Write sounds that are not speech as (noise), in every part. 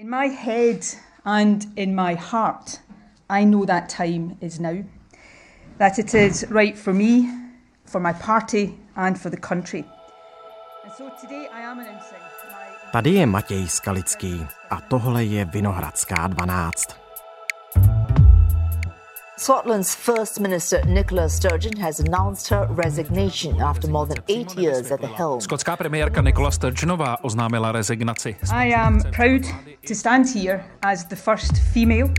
In my head and in my heart, I know that time is now. That it is right for me, for my party and for the country. And so today I am announcing my... Tady je Matěj Skalický a tohle je Vinohradská 12. Scotland's First Minister Nicola Sturgeon has announced her resignation after more than eight years at the helm. Skotská premiérka Nicola Sturgeonová oznámila rezignaci. I am proud to stand here as the first female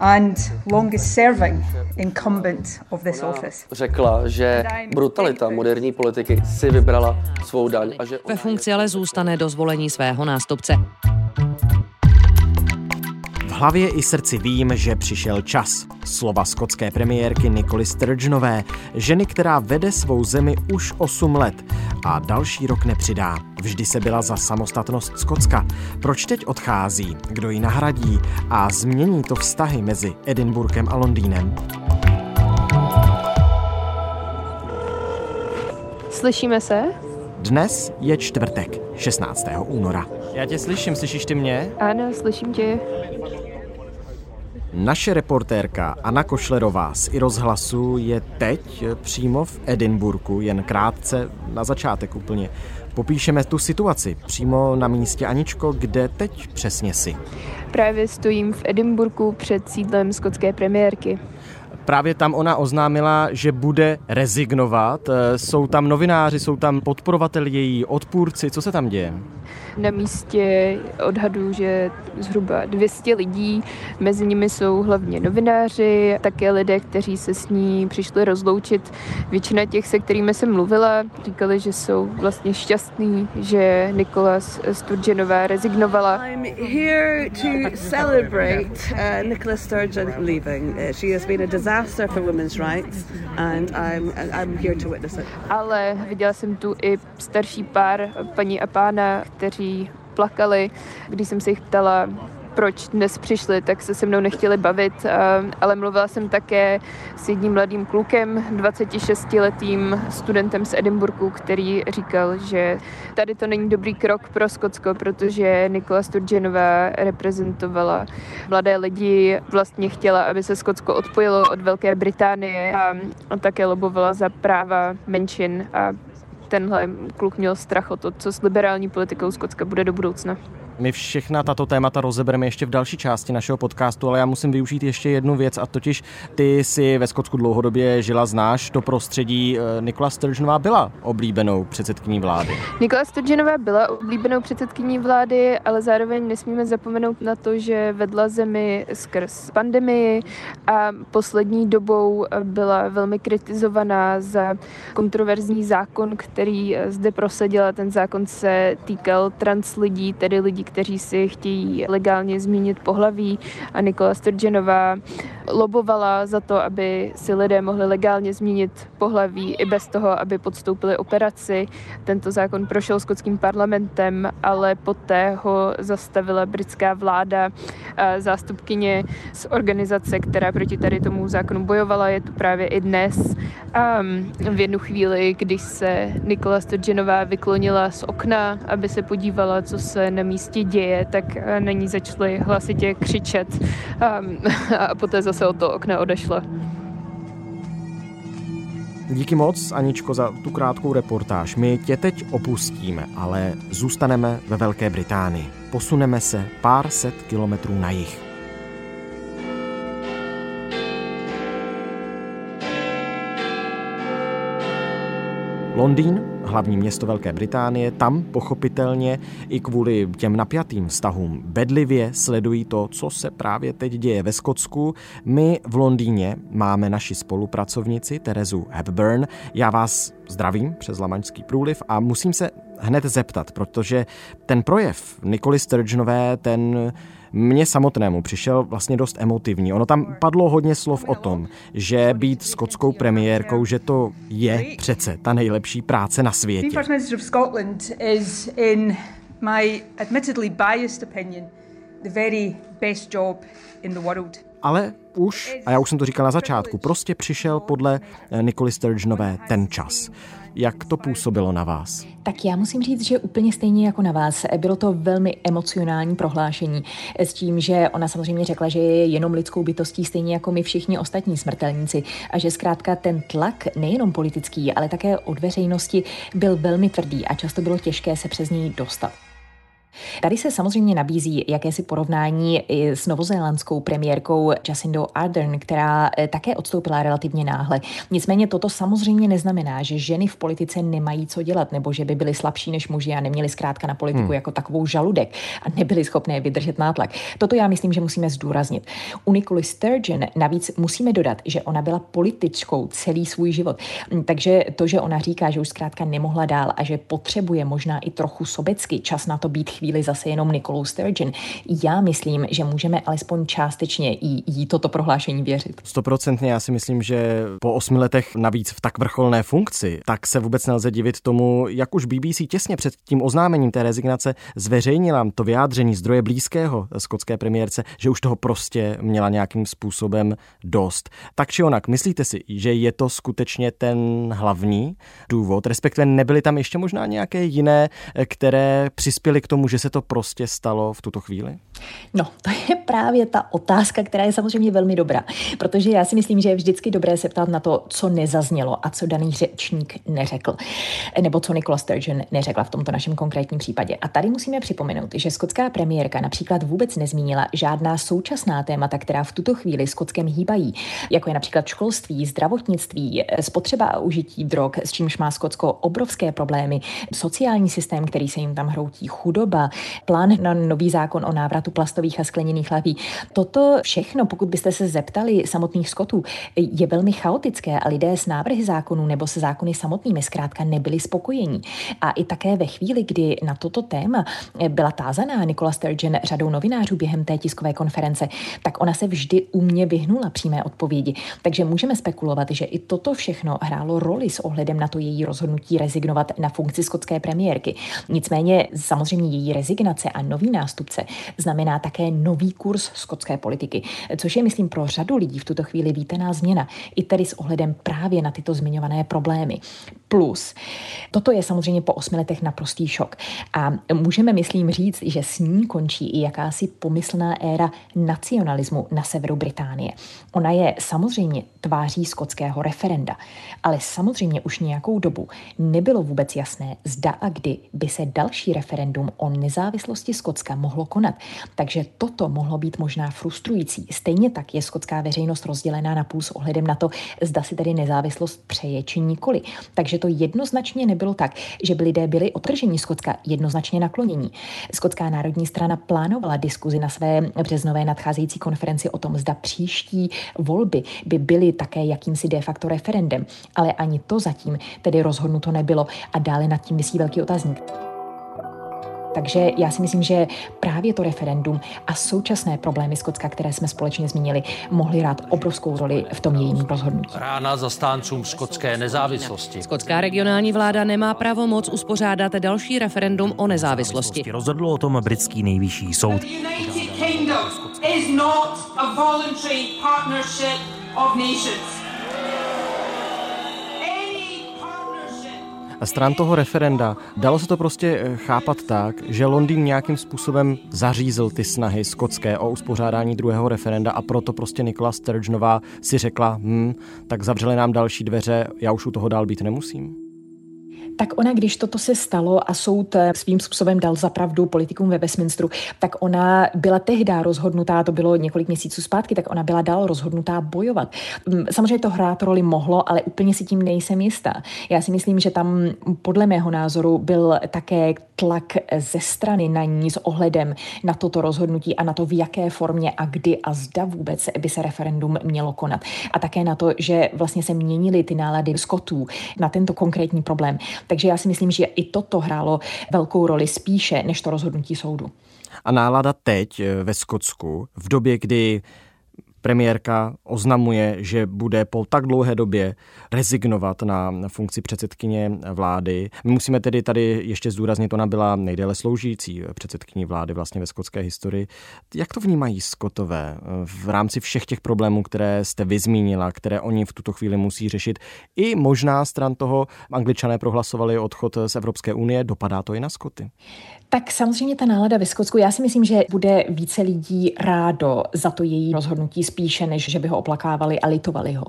and longest serving incumbent of this office. Řekla, že brutalita moderní politiky si vybrala svou daň a že Ve funkci ale zůstane do zvolení svého nástupce. V hlavě i srdci vím, že přišel čas. Slova skotské premiérky Nikoly Sturgeonové, ženy, která vede svou zemi už 8 let a další rok nepřidá. Vždy se byla za samostatnost Skotska. Proč teď odchází? Kdo ji nahradí? A změní to vztahy mezi Edinburghem a Londýnem? Slyšíme se? Dnes je čtvrtek, 16. února. Já tě slyším, slyšíš ty mě? Ano, slyším tě. Naše reportérka Anna Košlerová z iRozhlasu je teď přímo v Edinburgu, jen krátce na začátek úplně. Popíšeme tu situaci přímo na místě Aničko, kde teď přesně si. Právě stojím v Edinburgu před sídlem skotské premiérky. Právě tam ona oznámila, že bude rezignovat. Jsou tam novináři, jsou tam podporovatelé její, odpůrci. Co se tam děje? Na místě odhadu, že zhruba 200 lidí, mezi nimi jsou hlavně novináři, také lidé, kteří se s ní přišli rozloučit. Většina těch, se kterými jsem mluvila, říkali, že jsou vlastně šťastní, že Nikola Sturgeonová rezignovala. I'm here to celebrate uh, Nicola Sturgeon leaving. Uh, she has been a disaster for women's rights and I'm, I'm here to witness it. Ale viděla jsem tu i starší pár, paní a pána, kteří plakali, když jsem se jich ptala, proč dnes přišli, tak se se mnou nechtěli bavit, ale mluvila jsem také s jedním mladým klukem, 26-letým studentem z Edinburgu, který říkal, že tady to není dobrý krok pro Skotsko, protože Nikola Sturgeonová reprezentovala mladé lidi, vlastně chtěla, aby se Skotsko odpojilo od Velké Británie a, a také lobovala za práva menšin a tenhle kluk měl strach o to, co s liberální politikou Skotska bude do budoucna. My všechna tato témata rozebereme ještě v další části našeho podcastu, ale já musím využít ještě jednu věc a totiž ty si ve Skotsku dlouhodobě žila, znáš to prostředí. Eh, Nikola Sturgeonová byla oblíbenou předsedkyní vlády. Nikola Sturgeonová byla oblíbenou předsedkyní vlády, ale zároveň nesmíme zapomenout na to, že vedla zemi skrz pandemii a poslední dobou byla velmi kritizovaná za kontroverzní zákon, který zde prosadila. Ten zákon se týkal trans lidí, tedy lidí, kteří si chtějí legálně zmínit pohlaví a Nikola Sturgeonová lobovala za to, aby si lidé mohli legálně zmínit pohlaví i bez toho, aby podstoupili operaci. Tento zákon prošel skotským parlamentem, ale poté ho zastavila britská vláda. Zástupkyně z organizace, která proti tady tomu zákonu bojovala, je tu právě i dnes. A v jednu chvíli, když se Nikola Sturgeonová vyklonila z okna, aby se podívala, co se na místě děje, tak na ní začaly hlasitě křičet a, (laughs) a poté zase od toho okna odešla. Díky moc, Aničko, za tu krátkou reportáž. My tě teď opustíme, ale zůstaneme ve Velké Británii. Posuneme se pár set kilometrů na jih. Londýn, hlavní město Velké Británie, tam pochopitelně i kvůli těm napjatým vztahům bedlivě sledují to, co se právě teď děje ve Skotsku. My v Londýně máme naši spolupracovnici Terezu Hepburn. Já vás zdravím přes Lamaňský průliv a musím se hned zeptat, protože ten projev Nikoli Sturgeonové, ten mně samotnému přišel vlastně dost emotivní. Ono tam padlo hodně slov o tom, že být skotskou premiérkou, že to je přece ta nejlepší práce na světě. Ale už, a já už jsem to říkal na začátku, prostě přišel podle Nikoli Sturgeonové ten čas. Jak to působilo na vás? Tak já musím říct, že úplně stejně jako na vás. Bylo to velmi emocionální prohlášení s tím, že ona samozřejmě řekla, že je jenom lidskou bytostí stejně jako my všichni ostatní smrtelníci a že zkrátka ten tlak nejenom politický, ale také od veřejnosti byl velmi tvrdý a často bylo těžké se přes něj dostat. Tady se samozřejmě nabízí jakési porovnání i s novozélandskou premiérkou Jacindou Ardern, která eh, také odstoupila relativně náhle. Nicméně toto samozřejmě neznamená, že ženy v politice nemají co dělat, nebo že by byly slabší než muži a neměly zkrátka na politiku hmm. jako takovou žaludek a nebyly schopné vydržet nátlak. Toto já myslím, že musíme zdůraznit. U Nicoly Sturgeon navíc musíme dodat, že ona byla političkou celý svůj život. Hm, takže to, že ona říká, že už zkrátka nemohla dál a že potřebuje možná i trochu sobecky čas na to být chvíli zase jenom Nikolou Sturgeon. Já myslím, že můžeme alespoň částečně jí, jí toto prohlášení věřit. Stoprocentně já si myslím, že po osmi letech navíc v tak vrcholné funkci, tak se vůbec nelze divit tomu, jak už BBC těsně před tím oznámením té rezignace zveřejnila to vyjádření zdroje blízkého skotské premiérce, že už toho prostě měla nějakým způsobem dost. Tak či onak, myslíte si, že je to skutečně ten hlavní důvod, respektive nebyly tam ještě možná nějaké jiné, které přispěly k tomu, že se to prostě stalo v tuto chvíli? No, to je právě ta otázka, která je samozřejmě velmi dobrá, protože já si myslím, že je vždycky dobré se ptát na to, co nezaznělo a co daný řečník neřekl, nebo co Nicola Sturgeon neřekla v tomto našem konkrétním případě. A tady musíme připomenout, že skotská premiérka například vůbec nezmínila žádná současná témata, která v tuto chvíli Skotskem hýbají, jako je například školství, zdravotnictví, spotřeba a užití drog, s čímž má Skotsko obrovské problémy, sociální systém, který se jim tam hroutí, chudoba, plán na nový zákon o návratu plastových a skleněných lahví. Toto všechno, pokud byste se zeptali samotných Skotů, je velmi chaotické a lidé s návrhy zákonů nebo se zákony samotnými zkrátka nebyli spokojení. A i také ve chvíli, kdy na toto téma byla tázaná Nikola Sturgeon řadou novinářů během té tiskové konference, tak ona se vždy umně vyhnula přímé odpovědi. Takže můžeme spekulovat, že i toto všechno hrálo roli s ohledem na to její rozhodnutí rezignovat na funkci skotské premiérky. Nicméně samozřejmě její rezignace a nový nástupce znamená také nový kurz skotské politiky, což je, myslím, pro řadu lidí v tuto chvíli vítaná změna, i tedy s ohledem právě na tyto zmiňované problémy. Plus, toto je samozřejmě po osmi letech naprostý šok. A můžeme, myslím, říct, že s ní končí i jakási pomyslná éra nacionalismu na severu Británie. Ona je samozřejmě tváří skotského referenda, ale samozřejmě už nějakou dobu nebylo vůbec jasné, zda a kdy by se další referendum o nezávislosti Skotska mohlo konat. Takže toto mohlo být možná frustrující. Stejně tak je skotská veřejnost rozdělená na půl s ohledem na to, zda si tedy nezávislost přeje či nikoli. Takže to jednoznačně nebylo tak, že by lidé byli otržení Skotska jednoznačně naklonění. Skotská národní strana plánovala diskuzi na své březnové nadcházející konferenci o tom, zda příští volby by byly také jakýmsi de facto referendem, ale ani to zatím tedy rozhodnuto nebylo a dále nad tím myslí velký otazník. Takže já si myslím, že právě to referendum a současné problémy Skotska, které jsme společně zmínili, mohly hrát obrovskou roli v tom jejím rozhodnutí. Rána zastáncům skotské nezávislosti. Skotská regionální vláda nemá pravomoc uspořádat další referendum o nezávislosti. Rozhodl o tom britský nejvyšší soud. is not a voluntary partnership of nations. Stran toho referenda dalo se to prostě eh, chápat tak, že Londýn nějakým způsobem zařízl ty snahy skotské o uspořádání druhého referenda a proto prostě Nikola Sturgeonová si řekla, hm, tak zavřeli nám další dveře, já už u toho dál být nemusím tak ona, když toto se stalo a soud eh, svým způsobem dal zapravdu politikům ve Westminsteru, tak ona byla tehdy rozhodnutá, to bylo několik měsíců zpátky, tak ona byla dál rozhodnutá bojovat. Mm, samozřejmě to hrát roli mohlo, ale úplně si tím nejsem jistá. Já si myslím, že tam podle mého názoru byl také tlak ze strany na ní s ohledem na toto rozhodnutí a na to, v jaké formě a kdy a zda vůbec by se referendum mělo konat. A také na to, že vlastně se měnily ty nálady skotů na tento konkrétní problém. Takže já si myslím, že i toto hrálo velkou roli spíše než to rozhodnutí soudu. A nálada teď eh, ve Skotsku, v době, kdy Premiérka oznamuje, že bude po tak dlouhé době rezignovat na funkci předsedkyně vlády. My musíme tedy tady ještě zdůraznit, ona byla nejdéle sloužící předsedkyní vlády vlastně ve skotské historii. Jak to vnímají Skotové v rámci všech těch problémů, které jste vyzmínila, které oni v tuto chvíli musí řešit? I možná stran toho angličané prohlasovali odchod z Evropské unie, dopadá to i na Skoty? Tak samozřejmě ta nálada ve Skotsku, já si myslím, že bude více lidí rádo za to její rozhodnutí spíše, než že by ho oplakávali a litovali ho.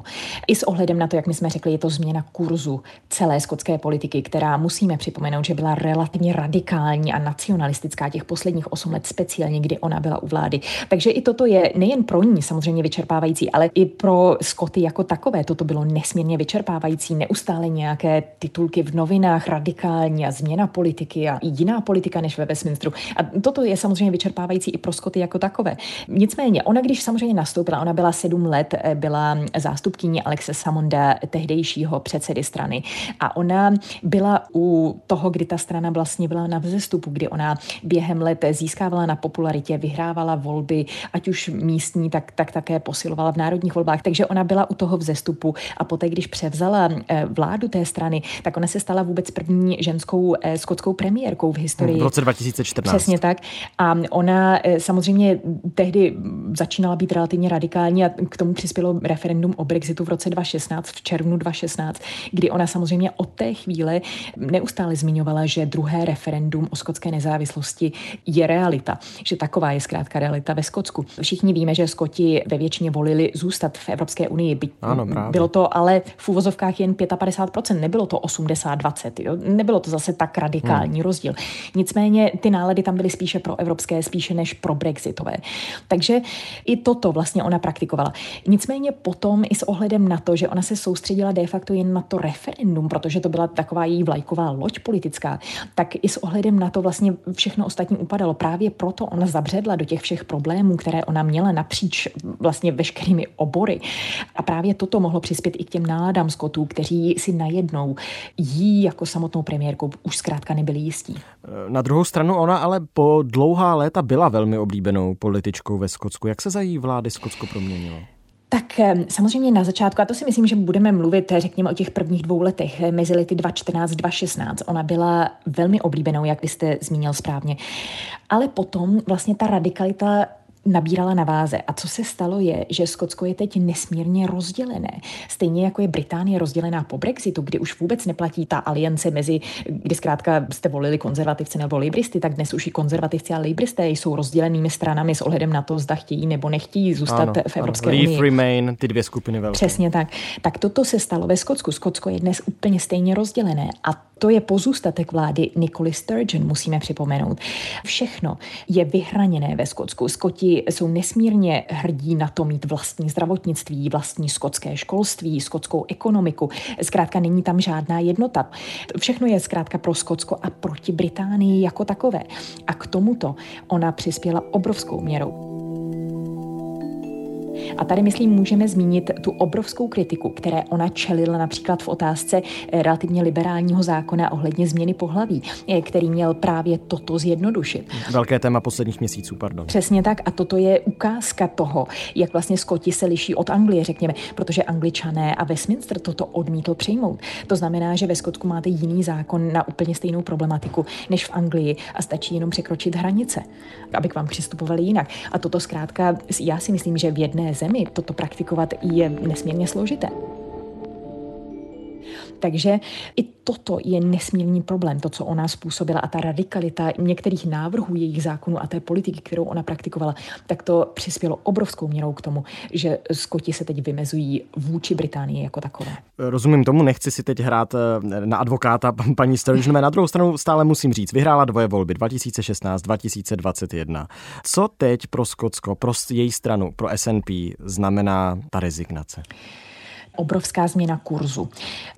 I s ohledem na to, jak my jsme řekli, je to změna kurzu celé skotské politiky, která musíme připomenout, že byla relativně radikální a nacionalistická těch posledních 8 let speciálně, kdy ona byla u vlády. Takže i toto je nejen pro ní samozřejmě vyčerpávající, ale i pro Skoty jako takové. Toto bylo nesmírně vyčerpávající, neustále nějaké titulky v novinách, radikální a změna politiky a jiná politika než ve Westminsteru. A toto je samozřejmě vyčerpávající i pro Skoty jako takové. Nicméně, ona když samozřejmě nastoupila, ona byla sedm let, eh, byla zástupkyní Alexe Samonda, tehdejšího předsedy strany. A ona byla u toho, kdy ta strana vlastně byla na vzestupu, kdy ona během let získávala na popularitě, vyhrávala volby, ať už místní, tak, tak také posilovala v národních volbách. Takže ona byla u toho vzestupu a poté, když převzala eh, vládu té strany, tak ona se stala vůbec první ženskou eh, skotskou premiérkou v historii. V roce 2014. Přesně tak. A ona samozřejmě tehdy začínala být relativně radikální a k tomu přispělo referendum o Brexitu v roce 2016, v červnu 2016, kdy ona samozřejmě od té chvíle neustále zmiňovala, že druhé referendum o skotské nezávislosti je realita, že taková je zkrátka realita ve Skotsku. Všichni víme, že Skoti ve většině volili zůstat v Evropské unii. Byť ano, právě. bylo to ale v úvozovkách jen 55%, nebylo to 80-20, nebylo to zase tak radikální hmm. rozdíl. Nicméně ty nálady tam byly spíše pro evropské, spíše než pro brexitové. Takže i toto vlastně ona praktikovala. Nicméně potom i s ohledem na to, že ona se soustředila de facto jen na to referendum, protože to byla taková její vlajková loď politická, tak i s ohledem na to vlastně všechno ostatní upadalo. Právě proto ona zabředla do těch všech problémů, které ona měla napříč vlastně veškerými obory. A právě toto mohlo přispět i k těm náladám Skotů, kteří si najednou jí jako samotnou premiérkou už zkrátka nebyli jistí. Na druhou stranu ona ale po dlouhá léta byla velmi oblíbenou političkou ve Skotsku. Jak se za její vlády Skotsko proměnilo? Tak eh, samozřejmě na začátku, a to si myslím, že budeme mluvit, eh, řekněme, o těch prvních dvou letech, eh, mezi lety 2014-2016. Ona byla velmi oblíbenou, jak byste zmínil správně. Ale potom vlastně ta radikalita nabírala na váze. A co se stalo je, že Skotsko je teď nesmírně rozdělené. Stejně jako je Británie rozdělená po Brexitu, kdy už vůbec neplatí ta aliance mezi, kdy zkrátka jste volili konzervativce nebo libristy, tak dnes už i konzervativci a libristé jsou rozdělenými stranami s ohledem na to, zda chtějí nebo nechtějí zůstat ano, v Evropské ano. unii. Leave, remain, ty dvě skupiny velké. Přesně tak. Tak toto se stalo ve Skotsku. Skotsko je dnes úplně stejně rozdělené a to je pozůstatek vlády Nicoly Sturgeon, musíme připomenout. Všechno je vyhraněné ve Skotsku. Skoti jsou nesmírně hrdí na to mít vlastní zdravotnictví, vlastní skotské školství, skotskou ekonomiku. Zkrátka není tam žádná jednota. Všechno je zkrátka pro Skotsko a proti Británii jako takové. A k tomuto ona přispěla obrovskou měrou. A tady, myslím, můžeme zmínit tu obrovskou kritiku, které ona čelila například v otázce eh, relativně liberálního zákona ohledně změny pohlaví, eh, který měl právě toto zjednodušit. Velké téma posledních měsíců, pardon. Přesně tak. A toto je ukázka toho, jak vlastně Skoti se liší od Anglie, řekněme, protože Angličané a Westminster toto odmítl přijmout. To znamená, že ve Skotsku máte jiný zákon na úplně stejnou problematiku než v Anglii a stačí jenom překročit hranice, aby k vám přistupovali jinak. A toto zkrátka, já si myslím, že v jedné zemi toto praktikovat je nesmírně složité. Takže i toto je nesmírný problém, to, co ona způsobila a ta radikalita některých návrhů jejich zákonů a té politiky, kterou ona praktikovala, tak to přispělo obrovskou měrou k tomu, že Skoti se teď vymezují vůči Británii jako takové. Rozumím tomu, nechci si teď hrát eh, na advokáta (laughs) paní Sturgeonové. Na druhou stranu stále musím říct, vyhrála dvoje volby 2016, 2021. Co teď pro Skotsko, pro její stranu, pro SNP znamená ta rezignace? Obrovská změna kurzu,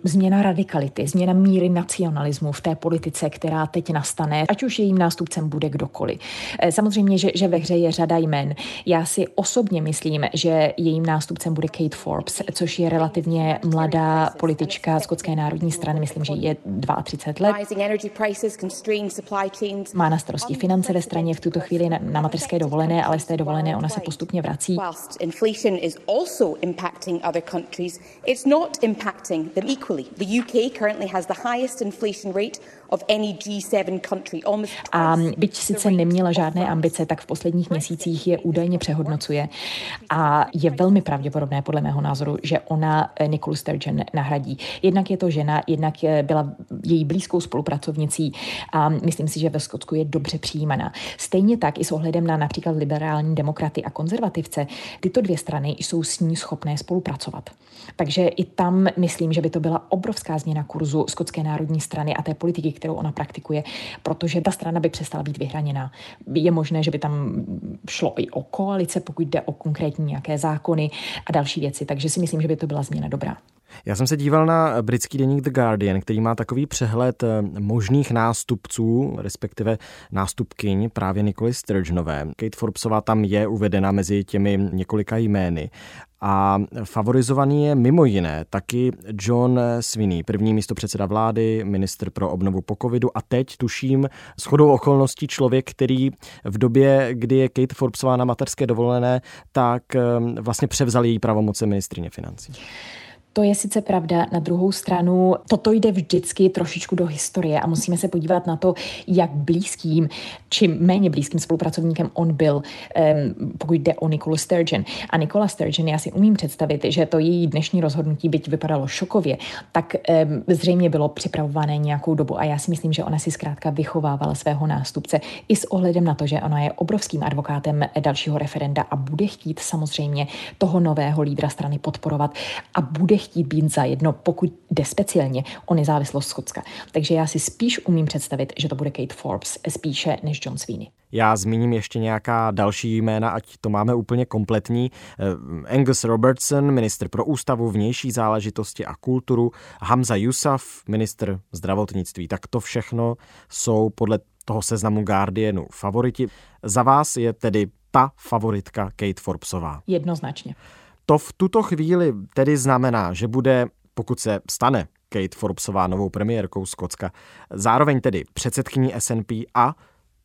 změna radikality, změna míry nacionalismu v té politice, která teď nastane, ať už jejím nástupcem bude kdokoliv. Eh, samozřejmě, že, že ve hře je řada jmen. Já si osobně myslím, že jejím nástupcem bude Kate Forbes, což je relativně mladá politička skotské národní strany, myslím, že je 32 let. Má na starosti finance ve straně v tuto chvíli na, na materské dovolené, ale z té dovolené ona se postupně vrací. It's not impacting them equally. The UK currently has the highest inflation rate a byť sice neměla žádné ambice, tak v posledních měsících je údajně přehodnocuje a je velmi pravděpodobné, podle mého názoru, že ona eh, Nicole Sturgeon nahradí. Jednak je to žena, jednak eh, byla její blízkou spolupracovnicí a myslím si, že ve Skotsku je dobře přijímaná. Stejně tak i s ohledem na například liberální demokraty a konzervativce, tyto dvě strany jsou s ní schopné spolupracovat. Takže i tam myslím, že by to byla obrovská změna kurzu skotské národní strany a té politiky, kterou ona praktikuje, protože ta strana by přestala být vyhraněná. Je možné, že by tam šlo i o koalice, pokud jde o konkrétní nějaké zákony a další věci, takže si myslím, že by to byla změna dobrá. Já jsem se díval na britský deník The Guardian, který má takový přehled eh, možných nástupců, respektive nástupkyň právě Nikoly Sturgeonové. Kate Forbesová tam je uvedena mezi těmi několika jmény. A favorizovaný je mimo jiné taky John Swinney, první místo předseda vlády, minister pro obnovu po covidu a teď tuším s chodou okolností člověk, který v době, kdy je Kate Forbesová na materské dovolené, tak eh, vlastně převzal její pravomoce ministrině financí. To je sice pravda, na druhou stranu toto jde vždycky trošičku do historie a musíme se podívat na to, jak blízkým či méně blízkým spolupracovníkem on byl, um, pokud jde o Nikolu Sturgeon. A Nikola Sturgeon, já si umím představit, že to její dnešní rozhodnutí, byť vypadalo šokově, tak um, zřejmě bylo připravované nějakou dobu a já si myslím, že ona si zkrátka vychovávala svého nástupce i s ohledem na to, že ona je obrovským advokátem dalšího referenda a bude chtít samozřejmě toho nového lídra strany podporovat a bude chtít být za jedno, pokud jde speciálně o nezávislost Skotska. Takže já si spíš umím představit, že to bude Kate Forbes spíše než John Sweeney. Já zmíním ještě nějaká další jména, ať to máme úplně kompletní. Eh, Angus Robertson, minister pro ústavu, vnější záležitosti a kulturu, Hamza Yusuf, minister zdravotnictví. Tak to všechno jsou podle toho seznamu Guardianu favoriti. Za vás je tedy ta favoritka Kate Forbesová. Jednoznačně. To v tuto chvíli tedy znamená, že bude, pokud se stane Kate Forbesová novou premiérkou Skotska, zároveň tedy předsedkyní SNP a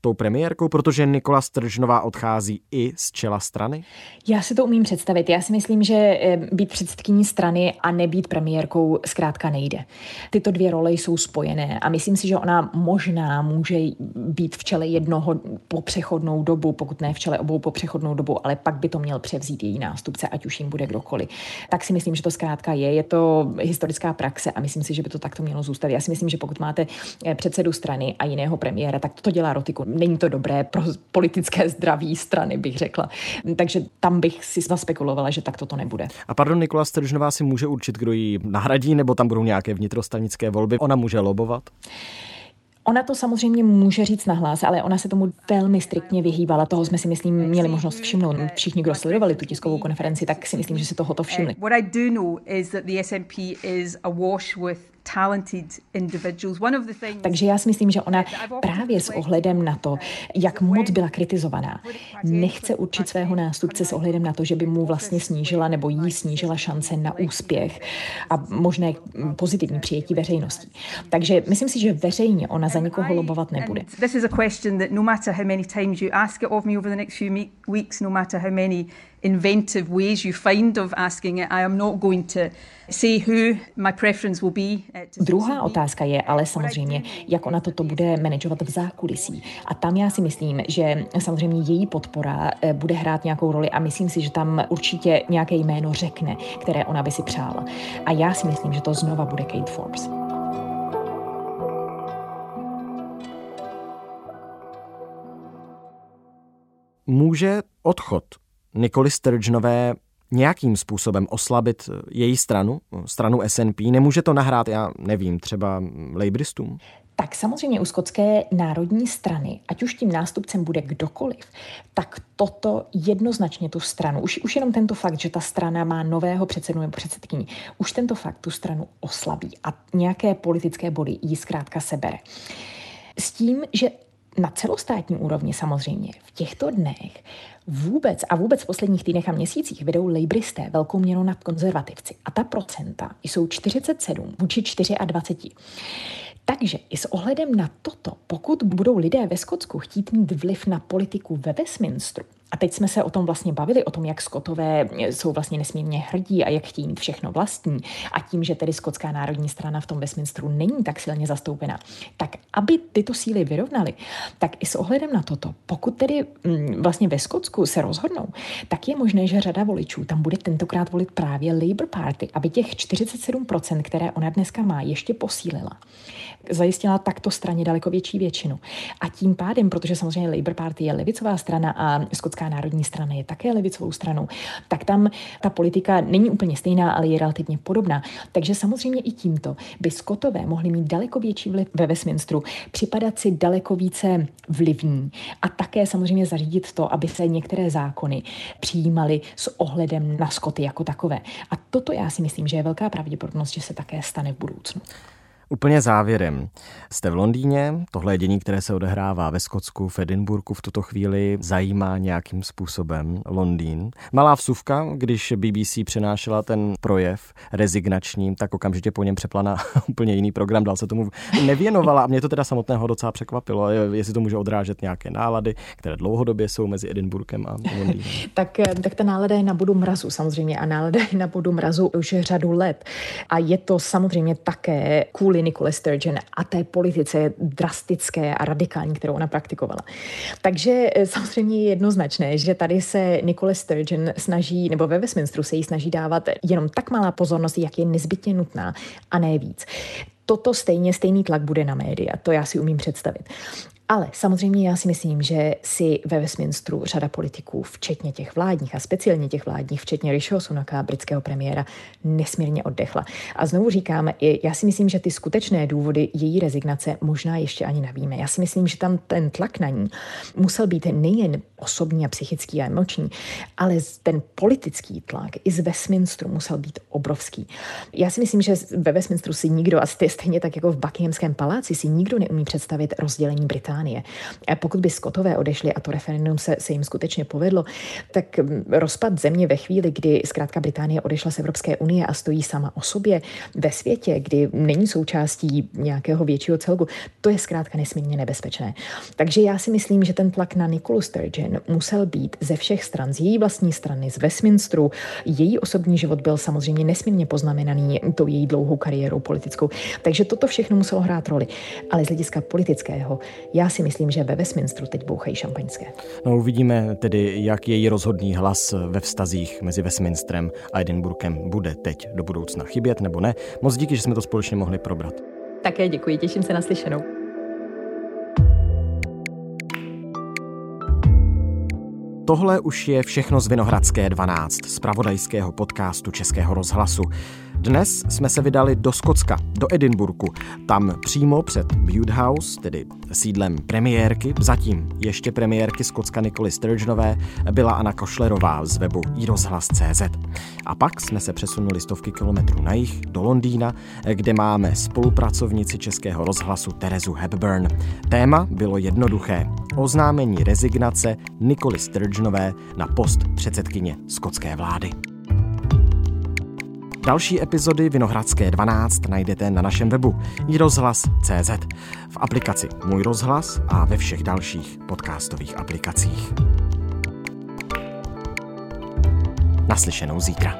tou premiérkou, protože Nikola Stržnová odchází i z čela strany? Já si to umím představit. Já si myslím, že eh, být předsedkyní strany a nebýt premiérkou zkrátka nejde. Tyto dvě role jsou spojené a myslím si, že ona možná může být v čele jednoho po přechodnou dobu, pokud ne v čele obou po přechodnou dobu, ale pak by to měl převzít její nástupce, ať už jim bude kdokoliv. Tak si myslím, že to zkrátka je. Je to historická praxe a myslím si, že by to takto mělo zůstat. Já si myslím, že pokud máte eh, předsedu strany a jiného premiéra, tak to dělá rotiku není to dobré pro politické zdraví strany, bych řekla. Takže tam bych si zaspekulovala, že tak to nebude. A pardon, Nikola Stržnová si může určit, kdo ji nahradí, nebo tam budou nějaké vnitrostanické volby. Ona může lobovat? Ona to samozřejmě může říct nahlas, ale ona se tomu velmi striktně vyhýbala. Toho jsme si, myslím, měli možnost všimnout. Všichni, kdo sledovali tu tiskovou konferenci, tak si myslím, že si toho to všimli. What I do know is that the SNP is awash with takže já si myslím, že ona právě s ohledem na to, jak moc byla kritizovaná, nechce určit svého nástupce s ohledem na to, že by mu vlastně snížila nebo jí snížila šance na úspěch a možné pozitivní přijetí veřejností. Takže myslím si, že veřejně ona za nikoho lobovat nebude. This is a question that no matter how many times you ask it of me over the next few weeks, no matter how many inventive ways you find of asking it. I am not going to say who my preference will be. Uh, Druhá otázka je ale samozřejmě, jak ona toto bude manažovat v zákulisí. A tam já si myslím, že samozřejmě její podpora eh, bude hrát nějakou roli a myslím si, že tam určitě nějaké jméno řekne, které ona by si přála. A já si myslím, že to znova bude Kate Forbes. Může odchod Nikoli Sturgeonové nějakým způsobem oslabit její stranu, stranu SNP? Nemůže to nahrát, já nevím, třeba Labouristům? tak samozřejmě u skotské národní strany, ať už tím nástupcem bude kdokoliv, tak toto jednoznačně tu stranu, už, už jenom tento fakt, že ta strana má nového předsedu nebo předsedkyni, už tento fakt tu stranu oslabí a nějaké politické body jí zkrátka sebere. S tím, že na celostátní úrovni samozřejmě v těchto dnech vůbec a vůbec v posledních týdnech a měsících vedou lejbristé velkou měnu nad konzervativci. A ta procenta jsou 47 vůči 24. Takže i s ohledem na toto, pokud budou lidé ve Skotsku chtít mít vliv na politiku ve Westminsteru, a teď jsme se o tom vlastně bavili, o tom, jak Skotové jsou vlastně nesmírně hrdí a jak chtějí mít všechno vlastní. A tím, že tedy Skotská národní strana v tom Westminsteru není tak silně zastoupena, tak aby tyto síly vyrovnaly, tak i s ohledem na toto, pokud tedy mm, vlastně ve Skotsku se rozhodnou, tak je možné, že řada voličů tam bude tentokrát volit právě Labour Party, aby těch 47%, které ona dneska má, ještě posílila zajistila takto straně daleko větší většinu. A tím pádem, protože samozřejmě Labour Party je levicová strana a Skotská národní strana je také levicovou stranou, tak tam ta politika není úplně stejná, ale je relativně podobná. Takže samozřejmě i tímto by Skotové mohli mít daleko větší vliv ve Westminsteru, připadat si daleko více vlivní a také samozřejmě zařídit to, aby se některé zákony přijímaly s ohledem na Skoty jako takové. A toto já si myslím, že je velká pravděpodobnost, že se také stane v budoucnu. Úplně závěrem. Jste v Londýně, tohle je dění, které se odehrává ve Skotsku, v Edinburgu v tuto chvíli zajímá nějakým způsobem Londýn. Malá vsuvka, když BBC přenášela ten projev rezignačním, tak okamžitě po něm přepla na (laughs) úplně jiný program, dal se tomu nevěnovala a mě to teda samotného docela překvapilo, jestli to může odrážet nějaké nálady, které dlouhodobě jsou mezi Edinburghem a Londýnem. (laughs) tak, eh, tak ta nálada je na bodu mrazu samozřejmě a nálada je na bodu mrazu už řadu let. A je to samozřejmě také kvůli kvůli Nicole Sturgeon a té politice drastické a radikální, kterou ona praktikovala. Takže eh, samozřejmě je jednoznačné, že tady se Nicole Sturgeon snaží, nebo ve Westminsteru se jí snaží dávat jenom tak malá pozornost, jak je nezbytně nutná a ne víc toto stejně, stejný tlak bude na média, to já si umím představit. Ale samozřejmě já si myslím, že si ve Westminsteru řada politiků, včetně těch vládních a speciálně těch vládních, včetně Rishiho Sunaka, britského premiéra, nesmírně oddechla. A znovu říkám, já si myslím, že ty skutečné důvody její rezignace možná ještě ani nevíme. Já si myslím, že tam ten tlak na ní musel být nejen osobní a psychický a emoční, ale ten politický tlak i z Westminsteru musel být obrovský. Já si myslím, že ve Westminsteru si nikdo, a stejně tak jako v Buckinghamském paláci, si nikdo neumí představit rozdělení Británie. A pokud by Skotové odešli a to referendum se, se jim skutečně povedlo, tak mm, rozpad země ve chvíli, kdy zkrátka Británie odešla z Evropské unie a stojí sama o sobě ve světě, kdy není součástí nějakého většího celku, to je zkrátka nesmírně nebezpečné. Takže já si myslím, že ten tlak na Nikolu Sturgeon musel být ze všech stran, z její vlastní strany, z Westminsteru. Její osobní život byl samozřejmě nesmírně poznamenaný tou její dlouhou kariérou politickou. Takže toto všechno muselo hrát roli. Ale z hlediska politického, já si myslím, že ve Westminsteru teď bouchají šampaňské. No uvidíme tedy, jak její rozhodný hlas ve vztazích mezi Westminsterem a Edinburghem bude teď do budoucna chybět nebo ne. Moc díky, že jsme to společně mohli probrat. Také děkuji, těším se na slyšenou. Tohle už je všechno z Vinohradské 12, z pravodajského podcastu Českého rozhlasu. Dnes jsme se vydali do Skotska, do Edinburgu. Tam přímo před Bute House, tedy sídlem premiérky, zatím ještě premiérky Skotska Nikoly Sturgeonové, byla Anna Košlerová z webu iRozhlas.cz. A pak jsme se přesunuli stovky kilometrů na jih do Londýna, kde máme spolupracovnici Českého rozhlasu Terezu Hepburn. Téma bylo jednoduché. Oznámení rezignace Nikoly Sturgeonové na post předsedkyně skotské vlády. Další epizody Vinohradské 12 najdete na našem webu iRozhlas.cz, v aplikaci Můj rozhlas a ve všech dalších podcastových aplikacích. Naslyšenou zítra.